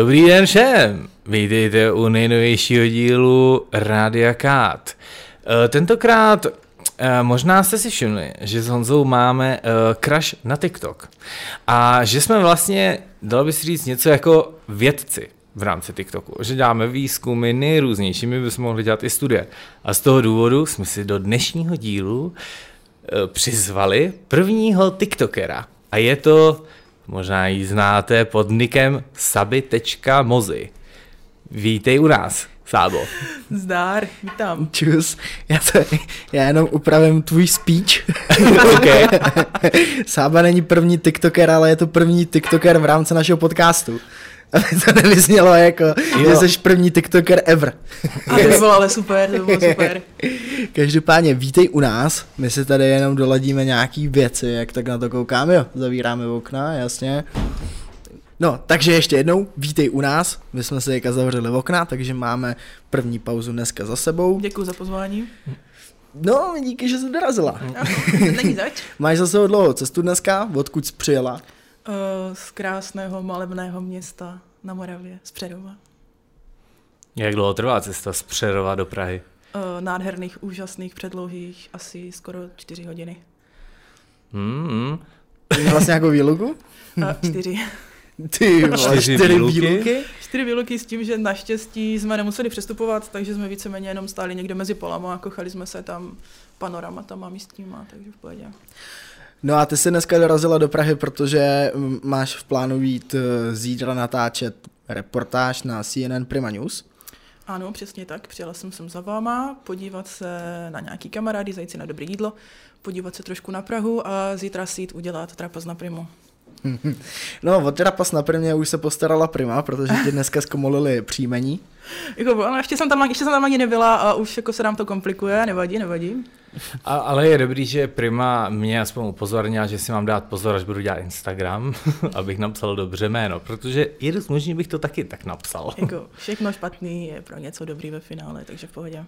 Dobrý den všem! Vítejte u nejnovějšího dílu Rádia Kát. Eh, tentokrát eh, možná jste si všimli, že s Honzou máme eh, crush na TikTok. A že jsme vlastně, dalo by si říct, něco jako vědci v rámci TikToku. Že děláme výzkumy nejrůznější, my bychom mohli dělat i studie. A z toho důvodu jsme si do dnešního dílu přizvali prvního TikTokera. A je to Možná ji znáte pod nikem saby.mozy. Vítej u nás, Sábo. Zdár, vítám. Čus, já, to, já jenom upravím tvůj speech. okay. Sába není první TikToker, ale je to první TikToker v rámci našeho podcastu. Aby to nevyznělo jako, jo. že jsi první TikToker ever. A to bylo ale super, to bylo super. Každopádně vítej u nás, my si tady jenom doladíme nějaký věci, jak tak na to koukáme, jo, zavíráme okna, jasně. No, takže ještě jednou, vítej u nás, my jsme se teďka zavřeli okna, takže máme první pauzu dneska za sebou. Děkuji za pozvání. No, díky, že jsi dorazila. Není zač. Máš zase dlouhou cestu dneska, odkud jsi přijela? Uh, z krásného malebného města na Moravě, z Přerova. Jak dlouho trvá cesta z Přerova do Prahy? Uh, nádherných, úžasných, předlouhých, asi skoro čtyři hodiny. Mm, Jsi vlastně jako výluku? Uh, čtyři. Ty vole, čtyři, čtyři výluky? výluky? Čtyři výluky s tím, že naštěstí jsme nemuseli přestupovat, takže jsme víceméně jenom stáli někde mezi polama a kochali jsme se tam panoramatama místníma, takže v pohodě. No a ty jsi dneska dorazila do Prahy, protože máš v plánu jít eh, zítra natáčet reportáž na CNN Prima News. Ano, přesně tak. Přijela jsem sem za váma, podívat se na nějaký kamarády, zajít si na dobré jídlo, podívat se trošku na Prahu a zítra si jít udělat trapas na Primu. No, o trapas na Primě už se postarala Prima, protože ti dneska zkomolili příjmení. jako, ale ještě jsem, tam, ještě jsem tam ani nebyla a už jako se nám to komplikuje, nevadí, nevadí. A, ale je dobrý, že Prima mě aspoň upozornila, že si mám dát pozor, až budu dělat Instagram, abych napsal dobře jméno, protože je dost možný, bych to taky tak napsal. Jako všechno špatný je pro něco dobrý ve finále, takže v pohodě.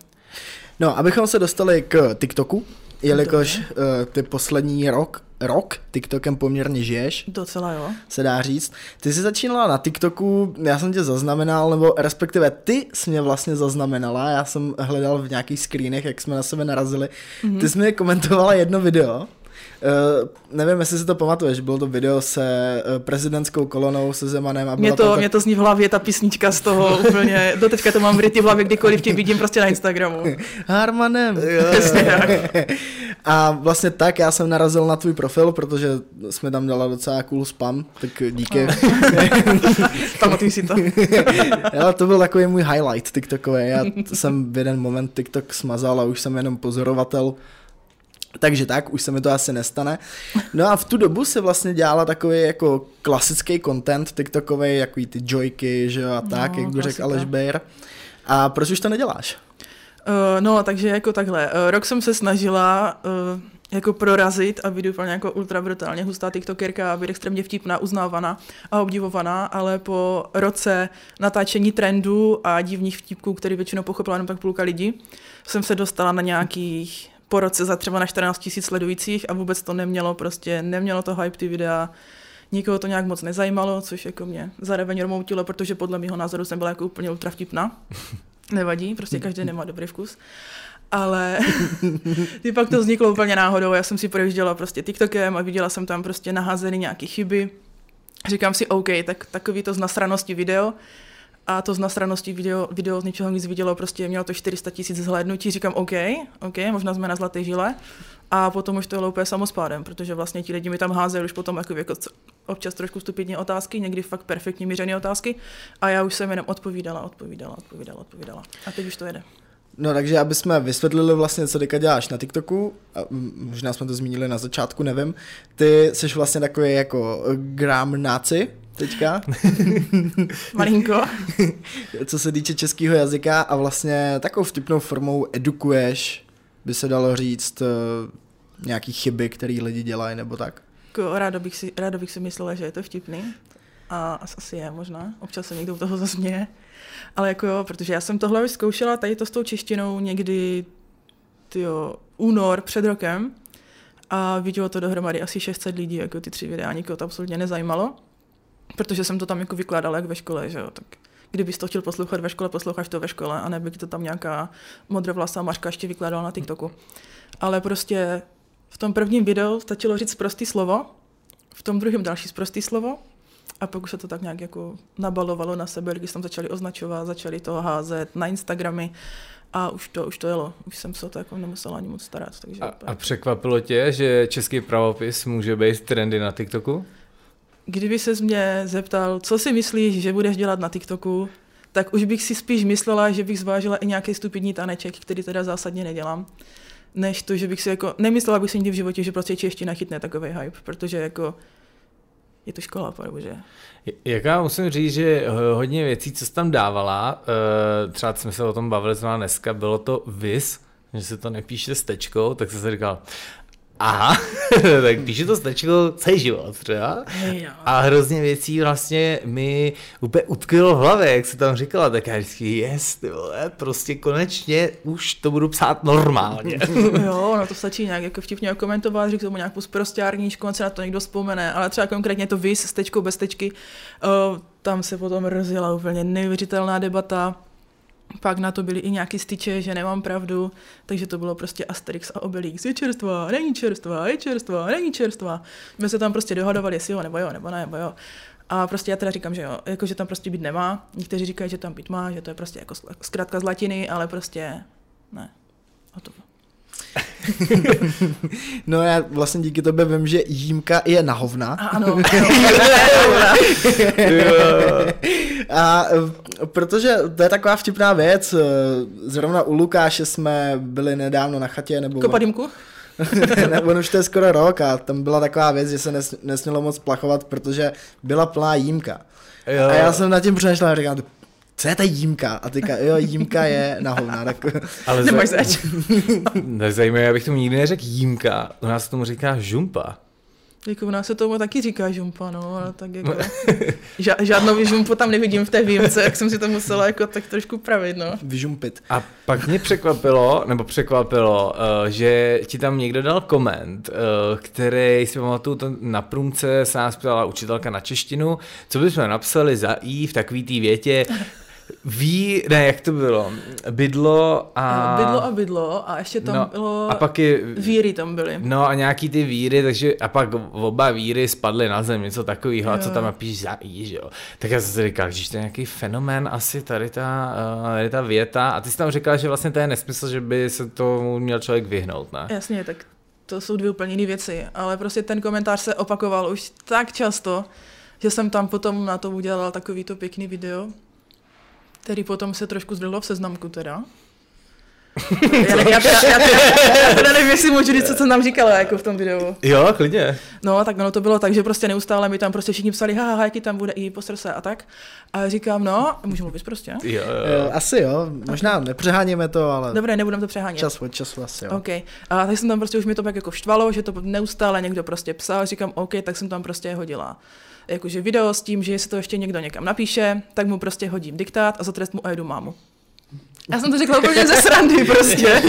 No, abychom se dostali k TikToku, jelikož uh, ty poslední rok, rok TikTokem poměrně žiješ. Docela jo. Se dá říct. Ty jsi začínala na TikToku, já jsem tě zaznamenal, nebo respektive ty jsi mě vlastně zaznamenala, já jsem hledal v nějakých screenech, jak jsme na sebe narazili. Mm-hmm. Ty jsi mi komentovala jedno video, Uh, nevím, jestli si to pamatuješ, bylo to video se uh, prezidentskou kolonou se Zemanem. A mě, to, tak... mě to zní v hlavě, ta písnička z toho úplně, do teďka to mám v v hlavě, kdykoliv tě vidím prostě na Instagramu. Harmanem. a vlastně tak já jsem narazil na tvůj profil, protože jsme tam dala docela cool spam, tak díky. Pamatuj si to. Ale to byl takový můj highlight TikTokový. Já jsem v jeden moment TikTok smazal a už jsem jenom pozorovatel takže tak, už se mi to asi nestane. No a v tu dobu se vlastně dělala takový jako klasický content TikTokový, jako ty joyky, že a tak, no, jak řekl Aleš Bayer. A proč už to neděláš? Uh, no, takže jako takhle. Uh, rok jsem se snažila uh, jako prorazit a být úplně jako ultra brutálně hustá tiktokerka a být extrémně vtipná, uznávaná a obdivovaná, ale po roce natáčení trendů a divných vtipků, který většinou pochopila jenom tak půlka lidí, jsem se dostala na nějakých po roce za třeba na 14 tisíc sledujících a vůbec to nemělo prostě, nemělo to hype ty videa, nikoho to nějak moc nezajímalo, což jako mě zároveň romoutilo, protože podle mého názoru jsem byla jako úplně ultra vtipná. Nevadí, prostě každý nemá dobrý vkus. Ale ty pak to vzniklo úplně náhodou. Já jsem si projížděla prostě TikTokem a viděla jsem tam prostě naházený nějaké chyby. Říkám si, OK, tak takový to z nasranosti video a to z nasranosti video, video z ničeho nic vidělo, prostě mělo to 400 tisíc zhlédnutí, říkám OK, OK, možná jsme na zlaté žile. A potom už to je úplně samospádem, protože vlastně ti lidi mi tam házeli už potom jako, jako občas trošku stupidní otázky, někdy fakt perfektně mířené otázky a já už jsem jenom odpovídala, odpovídala, odpovídala, odpovídala. A teď už to jede. No takže, aby jsme vysvětlili vlastně, co teďka děláš na TikToku, a možná jsme to zmínili na začátku, nevím, ty jsi vlastně takový jako gram náci, teďka. Malinko. Co se týče českého jazyka a vlastně takovou vtipnou formou edukuješ, by se dalo říct, eh, nějaký chyby, které lidi dělají nebo tak. Jako, ráda, bych si, ráda bych si myslela, že je to vtipný. A asi je možná. Občas se někdo u toho zasměje. Ale jako jo, protože já jsem tohle už zkoušela tady to s tou češtinou někdy tyjo, únor před rokem a vidělo to dohromady asi 600 lidí, jako ty tři videa, nikoho to absolutně nezajímalo. Protože jsem to tam jako vykládala jak ve škole, že jo, tak kdybys to chtěl poslouchat ve škole, posloucháš to ve škole, a nebyl to tam nějaká modrovlasá mařka ještě vykládala na TikToku. Ale prostě v tom prvním videu stačilo říct prostý slovo, v tom druhém další prostý slovo a pak už se to tak nějak jako nabalovalo na sebe, lidi tam začali označovat, začali to házet na Instagramy a už to, už to jelo. Už jsem se o to jako nemusela ani moc starat. Takže a, a překvapilo tě, že český pravopis může být trendy na TikToku? Kdyby se mě zeptal, co si myslíš, že budeš dělat na TikToku, tak už bych si spíš myslela, že bych zvážila i nějaký stupidní taneček, který teda zásadně nedělám, než to, že bych si jako, nemyslela bych si nikdy v životě, že prostě čeština chytne takový hype, protože jako je to škola, že? Jaká musím říct, že hodně věcí, co jsi tam dávala, eh, třeba jsme se o tom bavili s dneska, bylo to vis, že se to nepíše s tečkou, tak jsem si říkal, aha, tak píšu to stačilo celý život třeba. A hrozně věcí vlastně mi úplně utkvělo v hlavě, jak se tam říkala, tak já vždycky, yes, ty vole, prostě konečně už to budu psát normálně. jo, no to stačí nějak jako vtipně komentovat, říct tomu nějakou sprostárníčku, on se na to někdo vzpomene, ale třeba konkrétně to vys s tečkou bez tečky, uh, tam se potom rozjela úplně neuvěřitelná debata, pak na to byly i nějaký styče, že nemám pravdu, takže to bylo prostě Asterix a Obelix. Je čerstvá, není čerstvá, je čerstvá, není čerstvá. My se tam prostě dohadovali, jestli jo nebo jo, nebo ne, nebo jo. A prostě já teda říkám, že jo, jako že tam prostě být nemá. Někteří říkají, že tam být má, že to je prostě jako zkrátka z latiny, ale prostě ne. Hotovo. no já vlastně díky tobě vím, že jímka je na hovna. Ano. A protože to je taková vtipná věc, zrovna u Lukáše jsme byli nedávno na chatě, nebo... Kopadimku? nebo už to je skoro rok a tam byla taková věc, že se nes, nesmělo moc plachovat, protože byla plná jímka. Jo. A já jsem nad tím přemýšlel a říkám, co je ta jímka? A teďka, jo, jímka je na hovna. Tak... Ale Nemáš zač. Nezajímavé, já bych tomu nikdy neřekl jímka, u nás tomu říká žumpa. Jako u nás se tomu taky říká žumpa, no, ale tak jako ža- žádnou žumpu tam nevidím v té výjimce, jak jsem si to musela jako tak trošku pravit, no. Vyžumpit. A pak mě překvapilo, nebo překvapilo, uh, že ti tam někdo dal koment, uh, který si pamatuju, to na průmce se nás ptala učitelka na češtinu, co bychom napsali za i v takový té větě, Ví, ne, jak to bylo? Bydlo a... Bydlo a bydlo a ještě tam no, bylo... A pak je... Víry tam byly. No a nějaký ty víry, takže a pak oba víry spadly na zem, něco takového, a co tam napíš za i, že jo. Tak já jsem si říkal, že to je nějaký fenomén asi tady ta, uh, tady ta věta a ty jsi tam říkal, že vlastně to je nesmysl, že by se tomu měl člověk vyhnout, ne? Jasně, tak to jsou dvě úplně jiné věci, ale prostě ten komentář se opakoval už tak často, že jsem tam potom na to udělal takový to pěkný video, který potom se trošku zvrhlo v seznamku teda. já, já, já, já, já, teda nevím, jestli můžu říct, co jsem nám říkala jako v tom videu. Jo, klidně. No, tak ono to bylo tak, že prostě neustále mi tam prostě všichni psali, haha, jaký tam bude i posr se a tak. A říkám, no, můžu mluvit prostě? Jo, jo. Asi jo, možná nepřeháníme to, ale... Dobré, nebudem to přehánět. Čas od času asi jo. OK. A tak jsem tam prostě už mi to tak jako štvalo, že to neustále někdo prostě psal, říkám, OK, tak jsem tam prostě hodila jakože video s tím, že jestli to ještě někdo někam napíše, tak mu prostě hodím diktát a za trest mu a jedu mámu. Já jsem to řekla úplně ze srandy prostě.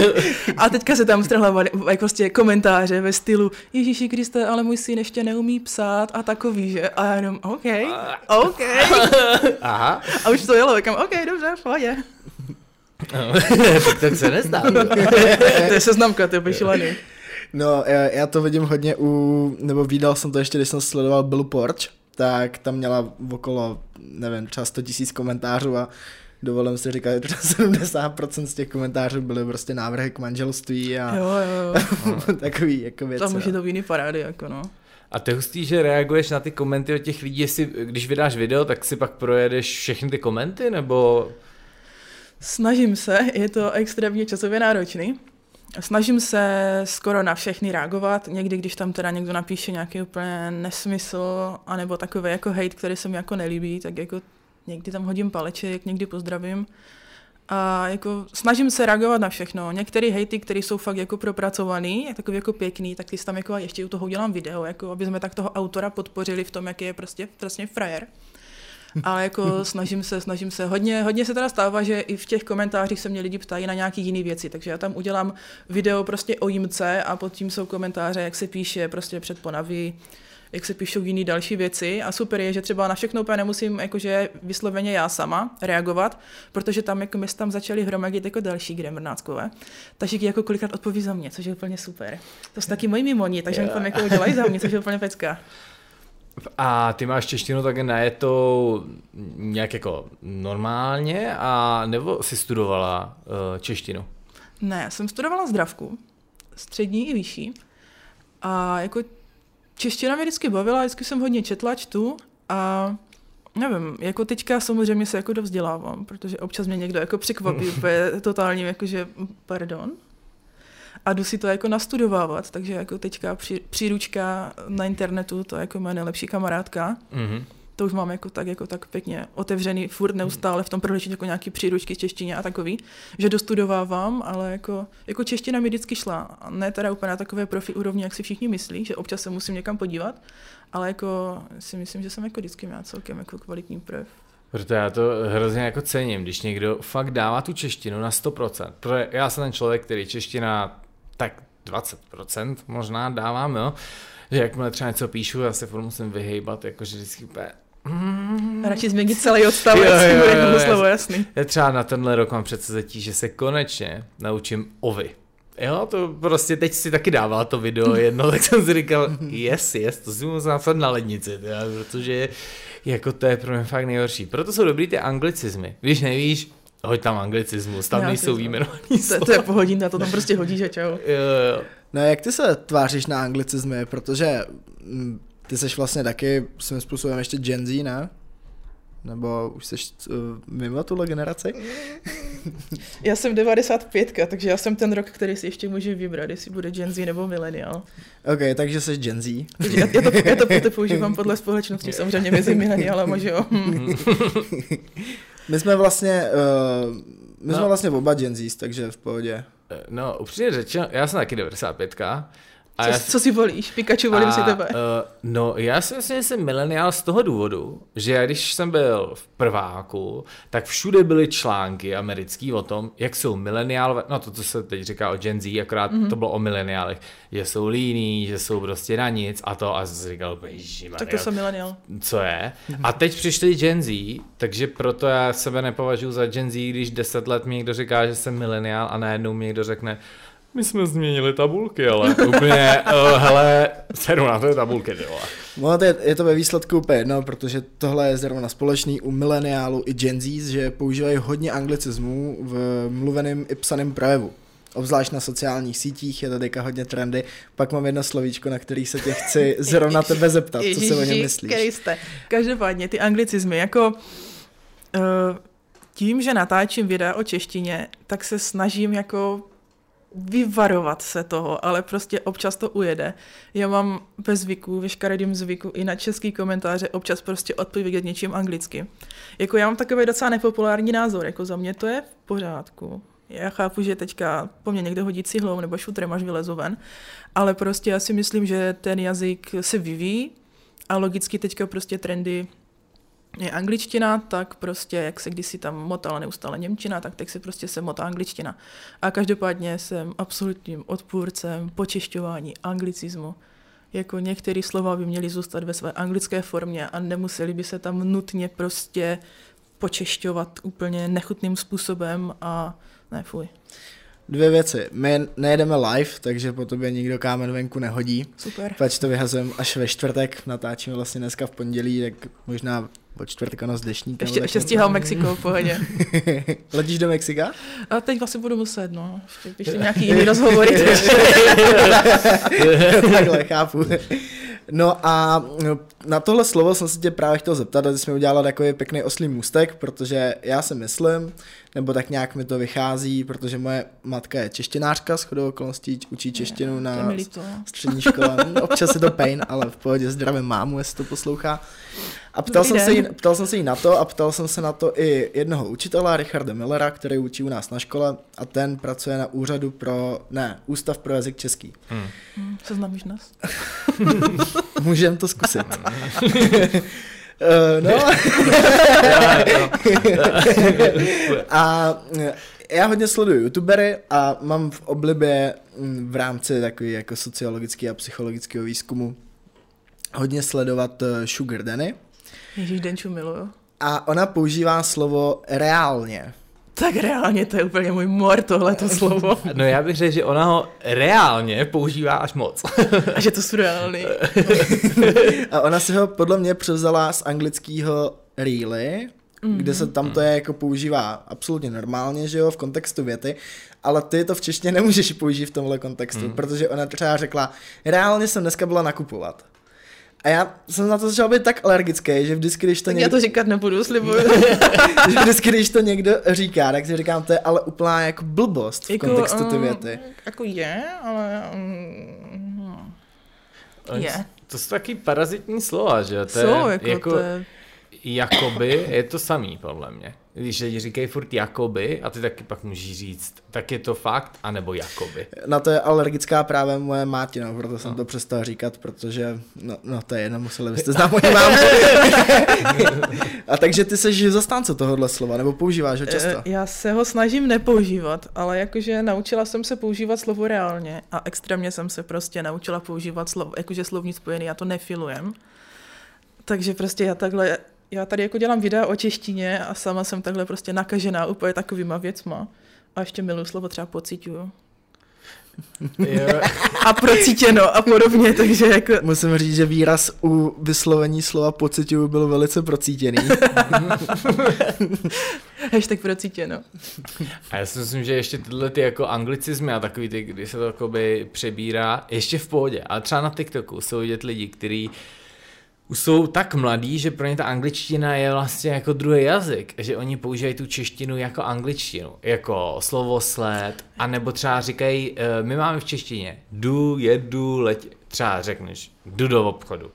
A teďka se tam strhla jako prostě komentáře ve stylu Ježíši Kriste, ale můj syn ještě neumí psát a takový, že? A já jenom, OK, OK. Aha. A už to jelo, říkám, OK, dobře, pohodě. tak se nestá. to je seznamka, to je šílený. No, já, já to vidím hodně u, nebo viděl jsem to ještě, když jsem sledoval Blue Porch, tak tam měla okolo, nevím, třeba 100 tisíc komentářů a dovolím si říkat, že 70% z těch komentářů byly prostě návrhy k manželství a jo, jo, jo. takový jako věci. Tam už je to jiný parády, jako no. A to je hustý, že reaguješ na ty komenty od těch lidí, jestli, když vydáš video, tak si pak projedeš všechny ty komenty, nebo... Snažím se, je to extrémně časově náročný. Snažím se skoro na všechny reagovat. Někdy, když tam teda někdo napíše nějaký úplně nesmysl, anebo takový jako hate, který se mi jako nelíbí, tak jako někdy tam hodím paleček, někdy pozdravím. A jako snažím se reagovat na všechno. Některé hejty, které jsou fakt jako propracovaný, je takový jako pěkný, tak ty tam jako ještě u toho udělám video, jako aby jsme tak toho autora podpořili v tom, jak je prostě vlastně frajer ale jako snažím se, snažím se. Hodně, hodně se teda stává, že i v těch komentářích se mě lidi ptají na nějaké jiné věci, takže já tam udělám video prostě o jímce a pod tím jsou komentáře, jak se píše prostě před ponaví, jak se píšou jiný další věci a super je, že třeba na všechno úplně nemusím jakože vysloveně já sama reagovat, protože tam jako my tam začali hromadit jako další gremrnáckové, takže jako kolikrát odpoví za mě, což je úplně super. To jsou taky moji mimoni, takže yeah. tam jako dělají za mě, což je úplně pecka. A ty máš češtinu také najetou nějak jako normálně, a nebo si studovala uh, češtinu? Ne, jsem studovala zdravku, střední i vyšší. A jako čeština mě vždycky bavila, vždycky jsem hodně četla, čtu a nevím, jako teďka samozřejmě se jako dovzdělávám, protože občas mě někdo jako překvapí úplně totálním, jakože pardon, a jdu si to jako nastudovávat, takže jako teďka při, příručka na internetu, to je jako moje nejlepší kamarádka. Mm-hmm. To už mám jako tak, jako tak pěkně otevřený furt neustále v tom prohlížet jako nějaký příručky z češtině a takový, že dostudovávám, ale jako, jako čeština mi vždycky šla. Ne teda úplně na takové profi úrovni, jak si všichni myslí, že občas se musím někam podívat, ale jako si myslím, že jsem jako vždycky měla celkem jako kvalitní projev. Proto já to hrozně jako cením, když někdo fakt dává tu češtinu na 100%. Protože já jsem ten člověk, který čeština tak 20% možná dávám, jo. Že jakmile třeba něco píšu, já se furt musím vyhejbat, jakože vždycky úplně Mm. Radši změnit celý odstavec, jo, jo, jo, jo, slovo jasný. Já třeba na tenhle rok mám předsevzetí, že se konečně naučím ovy. Jo, to prostě teď si taky dával to video jedno, tak jsem si říkal, yes, yes, to si musím napsat na lednici, teda, protože jako to je pro mě fakt nejhorší. Proto jsou dobrý ty anglicizmy. Když nevíš, hoď tam anglicismus, tam Já nejsou výjmenovaný to, to je pohodina, to tam prostě hodíš a čau. No jak ty se tváříš na anglicizmy, protože mm, ty jsi vlastně taky svým způsobem ještě Gen Z, ne? Nebo už jsi uh, mimo tuhle generaci? já jsem 95, takže já jsem ten rok, který si ještě může vybrat, jestli bude Gen Z nebo millennial. OK, takže jsi Gen Z. já, já, to, já to, to používám podle společnosti, samozřejmě mezi millennialem, že jo. My jsme vlastně, uh, my no. jsme vlastně oba Gen takže v pohodě. No, upřímně řečeno, já jsem taky 95 a co, já, co si volíš? Pikachu, volím a, si tebe. Uh, no, já si myslím, že jsem mileniál z toho důvodu, že já když jsem byl v prváku, tak všude byly články americký o tom, jak jsou mileniálové, no to, co se teď říká o Gen Z, akorát mm-hmm. to bylo o mileniálech, že jsou líní, že jsou prostě na nic a to a jsem říkal, Tak to jsem mileniál. Co je? A teď přišli Gen Z, takže proto já sebe nepovažuji za Gen Z, když deset let mi někdo říká, že jsem mileniál a najednou mi někdo řekne, my jsme změnili tabulky, ale úplně, uh, hele, seru na to tabulky, ty vole. No, to je, je, to ve výsledku úplně jedno, protože tohle je zrovna společný u mileniálu i Gen Z, že používají hodně anglicismů v mluveném i psaném projevu. Obzvlášť na sociálních sítích je to teďka hodně trendy. Pak mám jedno slovíčko, na který se tě chci zrovna tebe zeptat, co si o něm myslíš. jste. Každopádně ty anglicizmy, jako uh, tím, že natáčím videa o češtině, tak se snažím jako vyvarovat se toho, ale prostě občas to ujede. Já mám ve zvyku, ve škaredým zvyku i na český komentáře občas prostě odpovědět něčím anglicky. Jako já mám takový docela nepopulární názor, jako za mě to je v pořádku. Já chápu, že teďka po mně někde hodí cihlou nebo šutrem až vylezu ven, ale prostě já si myslím, že ten jazyk se vyvíjí a logicky teďka prostě trendy je angličtina, tak prostě, jak se kdysi tam motala neustále Němčina, tak teď se prostě se motá angličtina. A každopádně jsem absolutním odpůrcem počešťování anglicismu. Jako některé slova by měly zůstat ve své anglické formě a nemuseli by se tam nutně prostě počešťovat úplně nechutným způsobem a ne, fuj. Dvě věci. My nejedeme live, takže po tobě nikdo kámen venku nehodí. Super. Pač to vyhazujeme až ve čtvrtek, natáčíme vlastně dneska v pondělí, tak možná po čtvrtka noc dešník. Ještě, ještě stíhal Mexiko v pohodě. Letíš do Mexika? A teď vlastně budu muset, no. Ještě, nějaký jiný rozhovory. Takhle, chápu. No a no, na tohle slovo jsem se tě právě chtěl zeptat, aby jsme udělala takový pěkný oslý můstek, protože já si myslím, nebo tak nějak mi to vychází, protože moje matka je češtinářka, s chodou okolností učí češtinu na střední škole. Občas je to pain, ale v pohodě zdravím mámu, jestli to poslouchá. A ptal jsem, se jí, ptal jsem se jí na to a ptal jsem se na to i jednoho učitele, Richarda Millera, který učí u nás na škole a ten pracuje na úřadu pro, ne, Ústav pro jazyk český. Hmm. Hmm, Seznámíš nás? Můžeme to zkusit. Uh, no. a já hodně sleduju youtubery a mám v oblibě mm, v rámci takový jako sociologického a psychologického výzkumu hodně sledovat eh, Sugar Danny Ježíš, Denču miluju. a ona používá slovo reálně. Tak reálně to je úplně můj mor, tohle to slovo. No já bych řekl, že ona ho reálně používá až moc. A že to jsou reálný. A ona si ho podle mě převzala z anglického Really, mm. kde se tam to je jako používá absolutně normálně, že jo, v kontextu věty, ale ty to v češtině nemůžeš použít v tomhle kontextu, mm. protože ona třeba řekla, reálně jsem dneska byla nakupovat. A já jsem na to začal být tak alergický, že vždycky, když to Tak já někdo, to říkat nebudu, slibuju. že vždycky, když to někdo říká, tak si říkám, to je ale úplná jako blbost v Jako, kontextu ty um, věty. Jako je, ale... Um, Je. To jsou taky parazitní slova, že? To jsou, je, jako, jako to je... jakoby je to samý, podle mě. Když lidi říkají furt jakoby a ty taky pak můžeš říct, tak je to fakt, anebo jakoby. Na to je alergická právě moje mátina, proto jsem No. to přestal říkat, protože, no, no to je jedno, museli byste znát moji mámu. A takže ty seš zastánce tohohle slova, nebo používáš ho často? Eh, Já se ho snažím nepoužívat, ale jakože naučila jsem se používat slovo reálně a extrémně jsem se prostě naučila používat slovo, jakože slovní spojený, já to nefilujem. Takže prostě já takhle, já tady jako dělám videa o češtině a sama jsem takhle prostě nakažená úplně takovýma věcma. A ještě miluji slovo třeba pocituju. Jo, A procítěno a podobně, takže jako... Musím říct, že výraz u vyslovení slova pocituju byl velice procítěný. Hashtag procítěno. A já si myslím, že ještě tyhle ty jako anglicizmy a takový ty, kdy se to jakoby přebírá, ještě v pohodě. Ale třeba na TikToku jsou vidět lidi, kteří už jsou tak mladí, že pro ně ta angličtina je vlastně jako druhý jazyk, že oni používají tu češtinu jako angličtinu, jako slovo sled, anebo třeba říkají, eh, my máme v češtině jdu, jedu, letě, třeba řekneš, jdu do obchodu,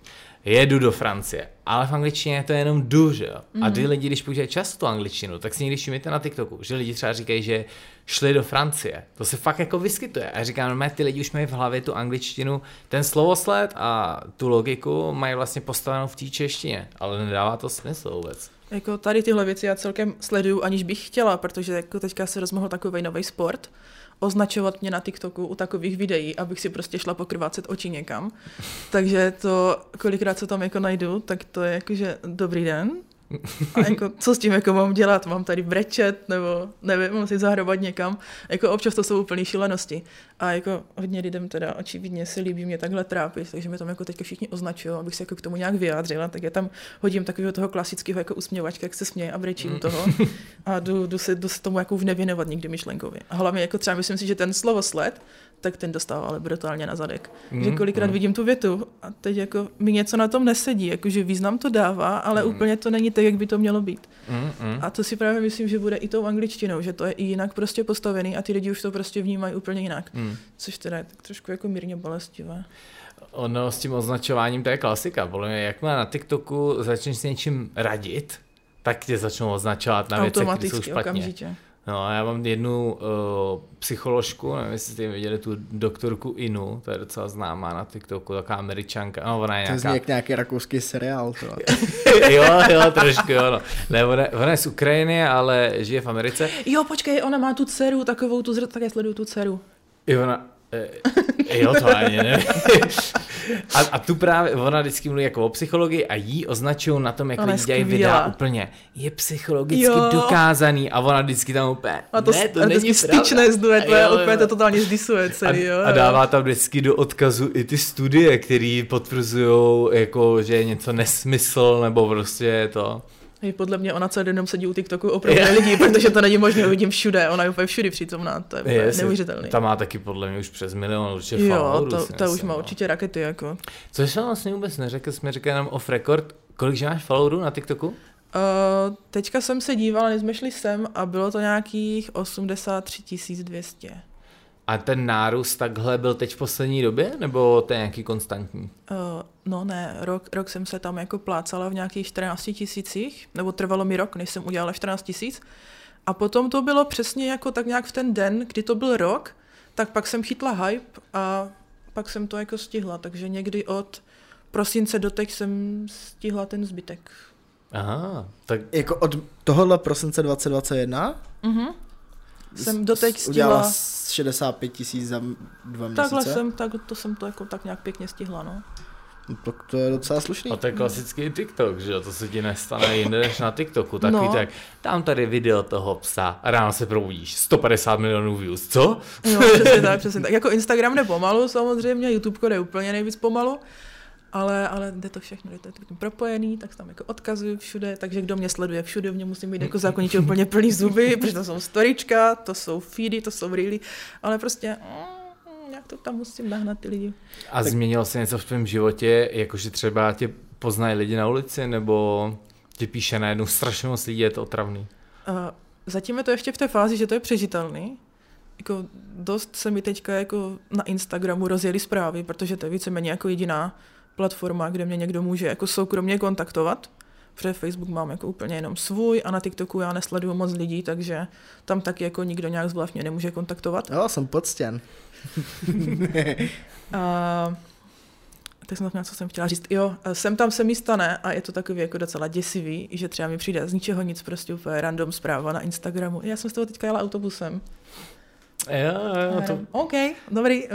jedu do Francie, ale v angličtině je to jenom jdu, že jo? A ty lidi, když používají často angličtinu, tak si někdy všimněte na TikToku, že lidi třeba říkají, že šli do Francie. To se fakt jako vyskytuje. A říkám, no, ty lidi už mají v hlavě tu angličtinu, ten slovosled a tu logiku mají vlastně postavenou v té češtině, ale nedává to smysl vůbec. Jako tady tyhle věci já celkem sleduju, aniž bych chtěla, protože jako teďka se rozmohl takový nový sport, označovat mě na TikToku u takových videí, abych si prostě šla pokrvácet oči někam. Takže to, kolikrát se tam jako najdu, tak to je jakože dobrý den. A jako, co s tím jako mám dělat? Mám tady brečet, nebo nevím, mám si zahrabat někam. Jako občas to jsou úplný šílenosti. A jako hodně lidem teda očividně se líbí mě takhle trápit, takže mě tam jako teďka všichni označují, abych se jako k tomu nějak vyjádřila, tak já tam hodím takového toho klasického jako usměvačka, jak se směje a brečí u toho a jdu, jdu, se, jdu se tomu jako nevěnovat nikdy myšlenkově. A hlavně jako třeba myslím si, že ten slovosled, tak ten dostává ale brutálně na zadek. Mm, že kolikrát mm. vidím tu větu a teď jako mi něco na tom nesedí, jakože význam to dává, ale Mm. úplně to není tak, jak by to mělo být. Mm, mm. A to si právě myslím, že bude i tou angličtinou, že to je i jinak prostě postavený a ty lidi už to prostě vnímají úplně jinak. Mm. Což teda je tak trošku jako mírně bolestivé. Ono s tím označováním, to je klasika. Podle mě, jakmile na TikToku začneš s něčím radit, tak tě začnou označovat na věci, které jsou špatně. okamžitě. No a já mám jednu uh, psycholožku, nevím, jestli jste viděli tu doktorku Inu, to je docela známá na TikToku, taková američanka, no ona je To zní nějaká, jak nějaký rakouský seriál. To. jo, jo, trošku, jo, no. Ne, ona, ona je z Ukrajiny, ale žije v Americe. Jo, počkej, ona má tu dceru, takovou tu, zr- tak já sleduju tu dceru. Jo, ona, eh, jo, to ani ne. A, a tu právě, ona vždycky mluví jako o psychologii a jí označují na tom, jak Ona lidi dělají videa úplně. Je psychologicky Jo. dokázaný a ona vždycky tam úplně, A to, ne, to a není styčné zduje, to Jo, je jo. úplně to totálně zdisuje celý, jo. A, a dává tam vždycky do odkazu i ty studie, které potvrzují, jako, že je něco nesmysl, nebo prostě to. Hej, podle mě ona celý den jenom sedí u TikToku opravdu lidí, protože to není možné, vidím všude, ona je úplně všude přítomná, to je si- neuvěřitelný. Ta má taky podle mě už přes milion určitě Jo, to, si to už má no. určitě rakety, jako. Což jsem vlastně vůbec neřekl, jsme řekli jenom off record. Kolik že máš followerů na TikToku? Uh, teďka jsem se dívala, než jsme šli sem a bylo to nějakých 83 200. A ten nárůst takhle byl teď v poslední době, nebo to je nějaký konstantní? Uh, no ne, rok, rok jsem se tam jako plácala v nějakých 14 tisících, nebo trvalo mi rok, než jsem udělala 14 tisíc. A potom to bylo přesně jako tak nějak v ten den, kdy to byl rok, tak pak jsem chytla hype a pak jsem to jako stihla, takže někdy od prosince do teď jsem stihla ten zbytek. Aha, tak Jako od tohohle prosince 2021 Mhm. Jsem doteď udělala stihla, 65 tisíc za dva takhle měsíce. jsem, tak, to jsem to jako tak nějak pěkně stihla, no. No, tak to je docela slušný. A to je klasický TikTok, že jo, to se ti nestane jinde než na TikToku, takový No. tak, dám tady video toho psa a ráno se probudíš, 150 milionů views, co? Jo, přesně tak, přesně tak. Jako Instagram jde pomalu samozřejmě, YouTube jde úplně nejvíc pomalu, ale, ale jde to všechno, je to tím propojený, tak tam jako odkazuju všude, takže kdo mě sleduje všude, mě musí mít jako zákonitě úplně plný zuby, protože to jsou storička, to jsou feedy, to jsou reely, ale prostě mm, jak to tam musím nahnat ty lidi. A změnilo se něco v tvém životě, jakože třeba tě poznají lidi na ulici, nebo tě píše najednou strašně moc lidí, je to otravný? Uh, zatím je to ještě v té fázi, že to je přežitelný. Jako dost se mi teďka jako na Instagramu rozjeli zprávy, protože to je víceméně jako jediná platforma, kde mě někdo může jako soukromně kontaktovat. Protože Facebook mám jako úplně jenom svůj a na TikToku já nesleduju moc lidí, takže tam taky jako nikdo nějak zvlášť mě nemůže kontaktovat. Jo, jsem poctěn. A tak jsem zapomněla, co jsem chtěla říct. Jo, sem tam se mi stane a je to takový jako docela děsivý, že třeba mi přijde z ničeho nic prostě úplně random zpráva na Instagramu. Já jsem z toho teďka jela autobusem. Jo, jo, to... OK, dobrý, uh,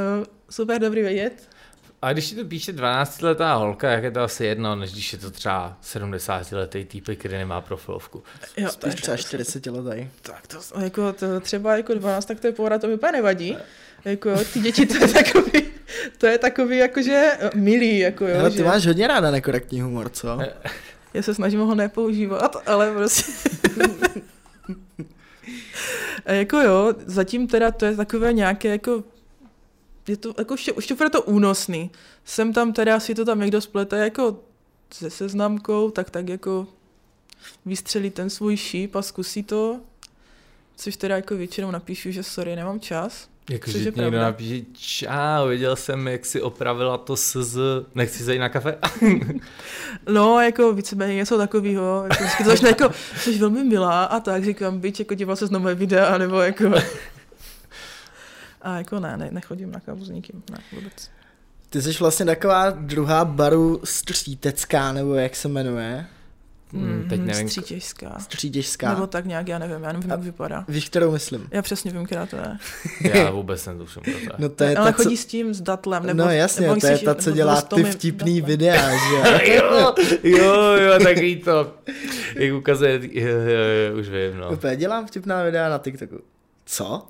super, dobrý vědět. A když ti to píše 12-letá holka, jak je to asi jedno, než když je to třeba 70-letý týpek, který nemá profilovku. Jo, to je třeba 40 letý. tak to, jako to, třeba jako 12, tak to je pohoda, to mi úplně nevadí. Jako jo, ty děti, to je takový, to je takový jakože eh, milý, jako jo, Ale ty že máš hodně ráda nekorektní humor, co? já se snažím ho nepoužívat, ale prostě... A jako jo, zatím teda to je takové nějaké jako je to jako ještě, ještě to únosný. Sem tam teda si to tam někdo splete jako se seznamkou, tak tak jako vystřelí ten svůj šíp a zkusí to, což teda jako většinou napíšu, že sorry, nemám čas. Jakože někdo pravda. napíše, čau, viděl jsem, jak si opravila to SZ, nechci zajít na kafe? No, jako víceméně něco takového, jako vždycky to začne jako, jsi velmi milá a tak, říkám, byť, jako díval se z nové videa, nebo jako... A jako ne, ne, nechodím na kávu s nikým, ne, vůbec. Ty jsi vlastně taková druhá baru střítecká, nebo jak se jmenuje? Hmm, teď Mhm, nevím, Střítěžská. Střítěžská. Nebo tak nějak, já nevím, já nevím, jak vypadá. Víš, kterou myslím? Já přesně vím, která to je. já vůbec netuším, to je. No to je Ale ta, co... chodí s tím, s datlem, nebo... No jasně, nebo to je ta, co dělá ty vtipný datlem. videa, že jo, jo, jo, takový to, jak ukazuje, jo, jo, jo, už vím, no. Úplně dělám vtipná videa na TikToku. Co?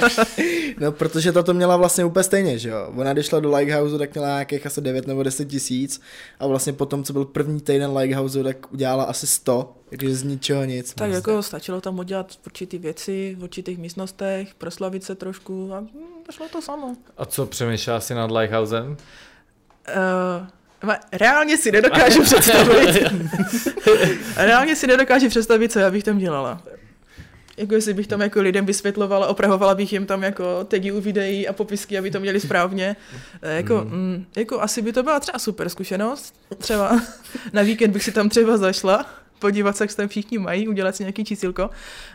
no, protože tato měla vlastně úplně stejně, že jo. Ona když šla do Likehouse, tak měla nějakých asi 9 nebo 10 tisíc a vlastně potom, co byl první týden Likehouse, tak udělala asi 100, takže z ničeho nic. Tak prostě. jako stačilo tam udělat určitý věci v určitých místnostech, proslavit se trošku a hm, došlo to samo. A co přemýšlela si nad Lighthousem? Uh, reálně si nedokážu představit. reálně si nedokážu představit, co já bych tam dělala. Jako jestli bych tam jako lidem vysvětlovala, opravovala bych jim tam jako tagy u videí a popisky, aby to měli správně. Eh, Jako, Hmm. mm. jako asi by to byla třeba super zkušenost. Třeba na víkend bych si tam třeba zašla, podívat se, jak se tam všichni mají, udělat si nějaký čísilko,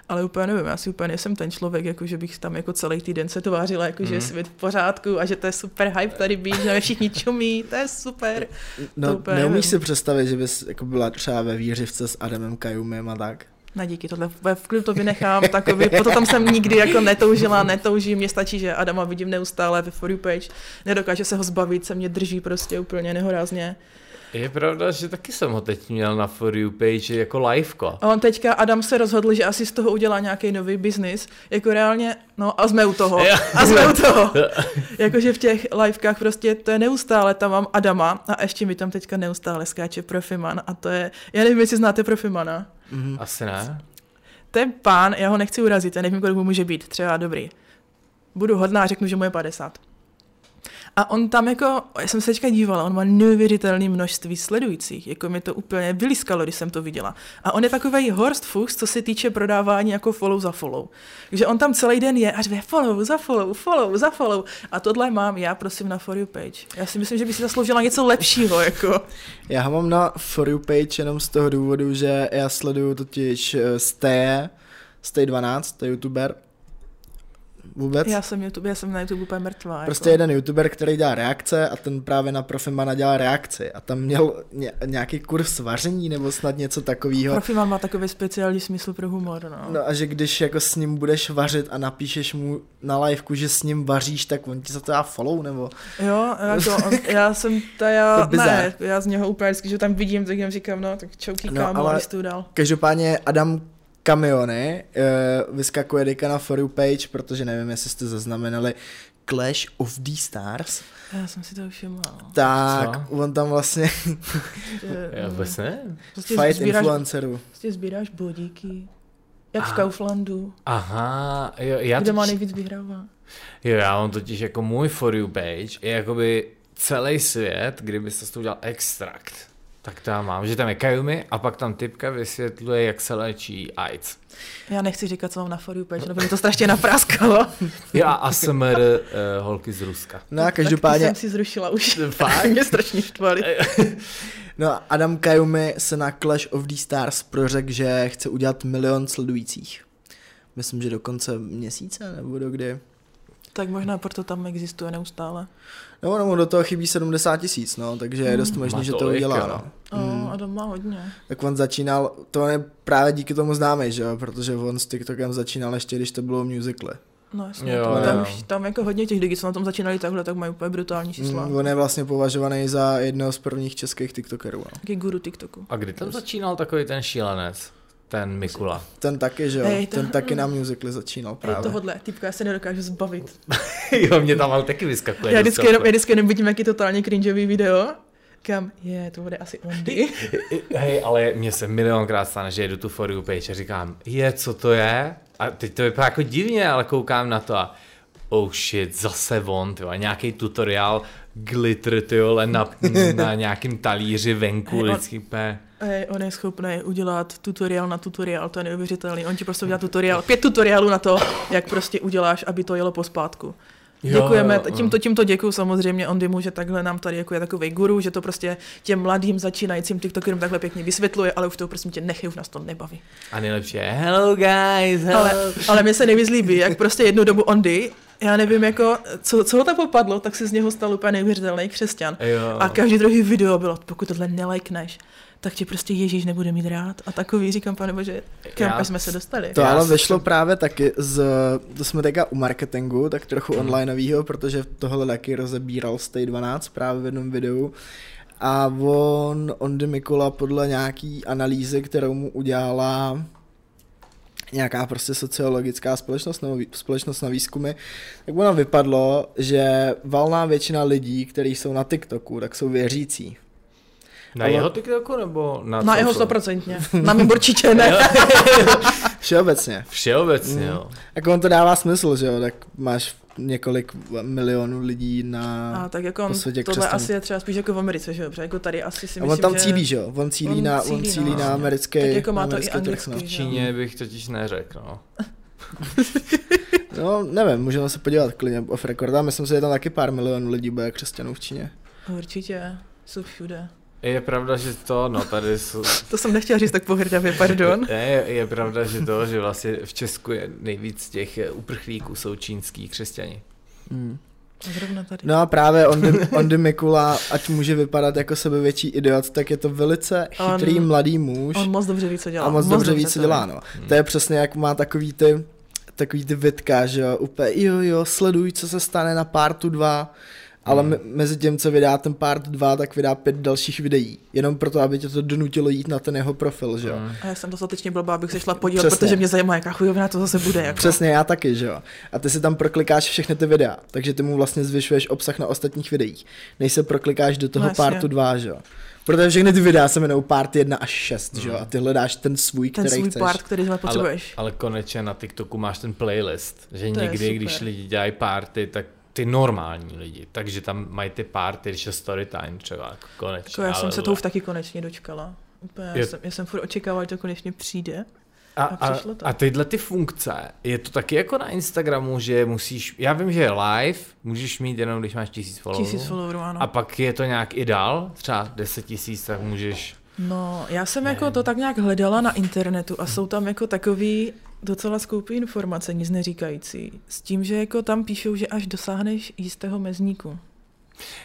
ale úplně nevím, já si úplně nejsem ten člověk, jako že bych tam jako celý týden se tvářila, jako že je Mhm. svět v pořádku a že to je super hype tady být, že všichni čumí, to je super. to No, úplně neumíš nevím. si představit, že bys jako byla třeba ve výřivce s Adamem Kajumem a tak? Na díky, tohle v- klidu to vynechám, takový, proto tam jsem nikdy jako netoužila, netoužím, mně stačí, že Adama vidím neustále ve For You page, nedokáže se ho zbavit, se mě drží prostě úplně nehorázně. Je pravda, že taky jsem ho teď měl na For You page jako liveko. A on teďka, Adam se rozhodl, že asi z toho udělá nějaký nový biznis, jako reálně, no a jsme u toho, a jsme u toho. Jakože v těch livekách prostě to je neustále, tam mám Adama a ještě mi tam teďka neustále skáče Profiman a to je, já nevím, jestli znáte Profimana. Mhm. Asi ne. Ten pán, já ho nechci urazit, já nevím, kolik mu může být, třeba dobrý. Budu hodná, řeknu, že mu je 50. A on tam jako, já jsem se teďka dívala, on má neuvěřitelné množství sledujících, jako mi to úplně vyliskalo, když jsem to viděla. A on je takový Horst Fuchs, co se týče prodávání jako follow za follow. Takže on tam celý den je a řve follow za follow, follow za follow. A tohle mám já, prosím, na For You page. Já si myslím, že by si zasloužila něco lepšího, jako. Já ho mám na For You page jenom z toho důvodu, že já sleduju totiž Steje, Stay 12, to je youtuber. Vůbec? Já jsem, YouTube, já jsem na YouTube úplně mrtvá. Prostě jako. jeden youtuber, který dělá reakce a ten právě na Profimana dělá reakci a tam měl ně, nějaký kurz vaření nebo snad něco takového. Profiman má takový speciální smysl pro humor, no. No a že když jako s ním budeš vařit a napíšeš mu na liveku, že s ním vaříš, tak on ti za to dá follow nebo... Jo, jako, on, já jsem ta, já, ne, já z něho úplně vždycky, že tam vidím, tak jim říkám, no, tak čauky No, no, kámo, ale- dál. Každopádně Adam Kamiony uh, vyskakuje teďka na For You page, protože nevím, jestli jste zaznamenali Clash of the Stars, Já jsem si to všimla. no. tak Co? on tam vlastně Já vůbec ne. prostě fight sbíráš, influencerů. prostě sbíráš bodíky, jak v A- Kauflandu, Aha, jo, já kde má totiž, nejvíc vyhrává. jo, já mám totiž jako můj For You page je jakoby celý svět, kdyby se z toho udělal extrakt. Tak tam mám, že tam je Kayumi a pak tam typka vysvětluje, jak se léčí AIDS. Já nechci říkat, co mám na For You page, nebo mi to strašně napráskalo. Jo a ASMR uh, holky z Ruska. No a Tak každopádně, jsem si zrušila už. Fakt? Mě strašně štvali. no a Adam Kajumi se na Clash of the Stars prořekl, že chce udělat milion sledujících. Myslím, že do konce měsíce nebo do kdy. Tak možná proto tam existuje neustále. No, no, mu do toho chybí 70 tisíc, no, takže je dost možný, Má že to udělá, no. Mm. a doma hodně. Tak on začínal, to je právě díky tomu známý, že jo, protože on s TikTokem začínal ještě, když to bylo musically. No jasně, Jo, to, jo. tam, už, tam jako hodně těch lidí, co na tom začínali takhle, tak mají úplně brutální čísla. Mm, on je vlastně považovaný za jednoho z prvních českých TikTokerů, no. Taky guru TikToku. A kdy tam začínal takový ten šílenec? Ten Mikula. Ten taky, že jo, ten to- taky na musically začínal právě. tohodle, typka, já se nedokážu zbavit. jo, mě tam ale taky vyskakuje. Já vždycky, jenom, já vždycky jenom vidím jaký totálně cringeový video, kam je, to bude asi Ondy. Hej, ale mně se milionkrát stane, že jedu tu For You page a říkám, je, co to je? A teď to vypadá jako divně, ale koukám na to a oh shit, zase on, tyjo, nějaký tutoriál glitter, tyjo, na, na nějakým talíři venku, úplně... Ej, on je schopný udělat tutoriál na tutoriál, to je neuvěřitelný. On ti prostě udělá tutoriál, pět tutoriálů na to, jak prostě uděláš, aby to jelo pospátku. Jo, Děkujeme, jo, jo. tímto, tímto děkuju samozřejmě Ondymu, že takhle nám tady jako je takový guru, že to prostě těm mladým začínajícím TikTokerům takhle pěkně vysvětluje, ale už to prosím tě nechej, už nás to nebaví. A nejlepší je, hello guys, hello. Ale, ale mě se nejvíc líbí, jak prostě jednu dobu Ondy, já nevím jako, co, co ho tam popadlo, tak se z něho stal úplně neuvěřitelný křesťan. Jo. A každý druhý video bylo, pokud tohle nelajkneš, tak tě prostě Ježíš nebude mít rád. A takový říkám, pane bože, kam jsme se dostali. To ale vyšlo právě taky z, to jsme teďka u marketingu, tak trochu Hmm. onlineovýho, protože tohle taky rozebíral Stay 12 právě v jednom videu. A on, Ondy Mikula podle nějaký analýzy, kterou mu udělala nějaká prostě sociologická společnost nebo společnost na výzkumy, tak ono vypadlo, že valná většina lidí, kteří jsou na TikToku, tak jsou věřící. Na ale- jeho TikToku nebo na Na jeho stoprocentně. Na mým určitě ne. Všeobecně. Všeobecně, Mm. jo. Jako on to dává smysl, že jo, tak máš několik milionů lidí na... A tak jako on, světě tohle křesťanů. asi je třeba spíš jako v Americe, že jo? Protože jako tady asi si A myslím, on tam cílí, že jo, on cílí, on na, cílí, on cílí no. na americký, Tak jako má to i trh, anglicky, no. V Číně bych totiž neřekl, no. no. nevím, můžeme se podívat klidně off record, a myslím si, že tam taky pár milionů lidí bude křesťanů v Číně. Určitě, jsou všude. Je pravda, že to, no tady jsou... To jsem nechtěla říct tak pohrdavě, pardon. Ne, je, je pravda, že to, že vlastně v Česku je nejvíc těch eh, uprchlíků jsou čínský křesťani. Hmm. Zrovna tady. No a právě Ondy, Ondy Mikula, ať může vypadat jako sebevětší idiot, tak je to velice chytrý On- mladý muž. On moc dobře ví, co dělá. A moc, dobře ví, co to dělá, no. Hmm. To je přesně jak má takový ty, takový ty vitka, že jo, úplně jo, jo, sleduj, co se stane na partu 2, ale Hmm. me- mezi tím, co vydá ten part 2, tak vydá pět dalších videí, jenom proto, aby tě to donutilo jít na ten jeho profil, že jo. Mm. A já jsem dostatečně blbá, abych se šla podívat, Přesně. protože mě zajímá, jaká chujovina to zase bude. Jako. Přesně, já taky, že jo. A ty si tam proklikáš všechny ty videa, takže ty mu vlastně zvyšuješ obsah na ostatních videích, než se proklikáš do toho No jasně. partu 2, že jo. Protože všechny ty videa se jmenují part 1 až 6, že jo, a ty hledáš ten svůj, Ten který svůj chceš. part, který Ale, potřebuješ. ale konečně na TikToku máš ten playlist, že To někdy, když lidi dělají party, tak ty normální lidi, takže tam mají ty party, když je story time třeba, jako konečně. Jako já jsem se toho taky konečně dočkala. Úplně, já, Je- jsem, já jsem furt očekávala, že to konečně přijde. A, A to. a tyhle ty funkce, je to taky jako na Instagramu, že musíš, já vím, že je live, můžeš mít jenom, když máš tisíc followerů. Tisíc followerů, ano. A pak je to nějak i dál, třeba 10 tisíc, tak můžeš... No, já jsem jako to tak nějak hledala na internetu a jsou tam jako takový docela skoupí informace, nic neříkající. S tím, že jako tam píšou, že až dosáhneš jistého mezníku.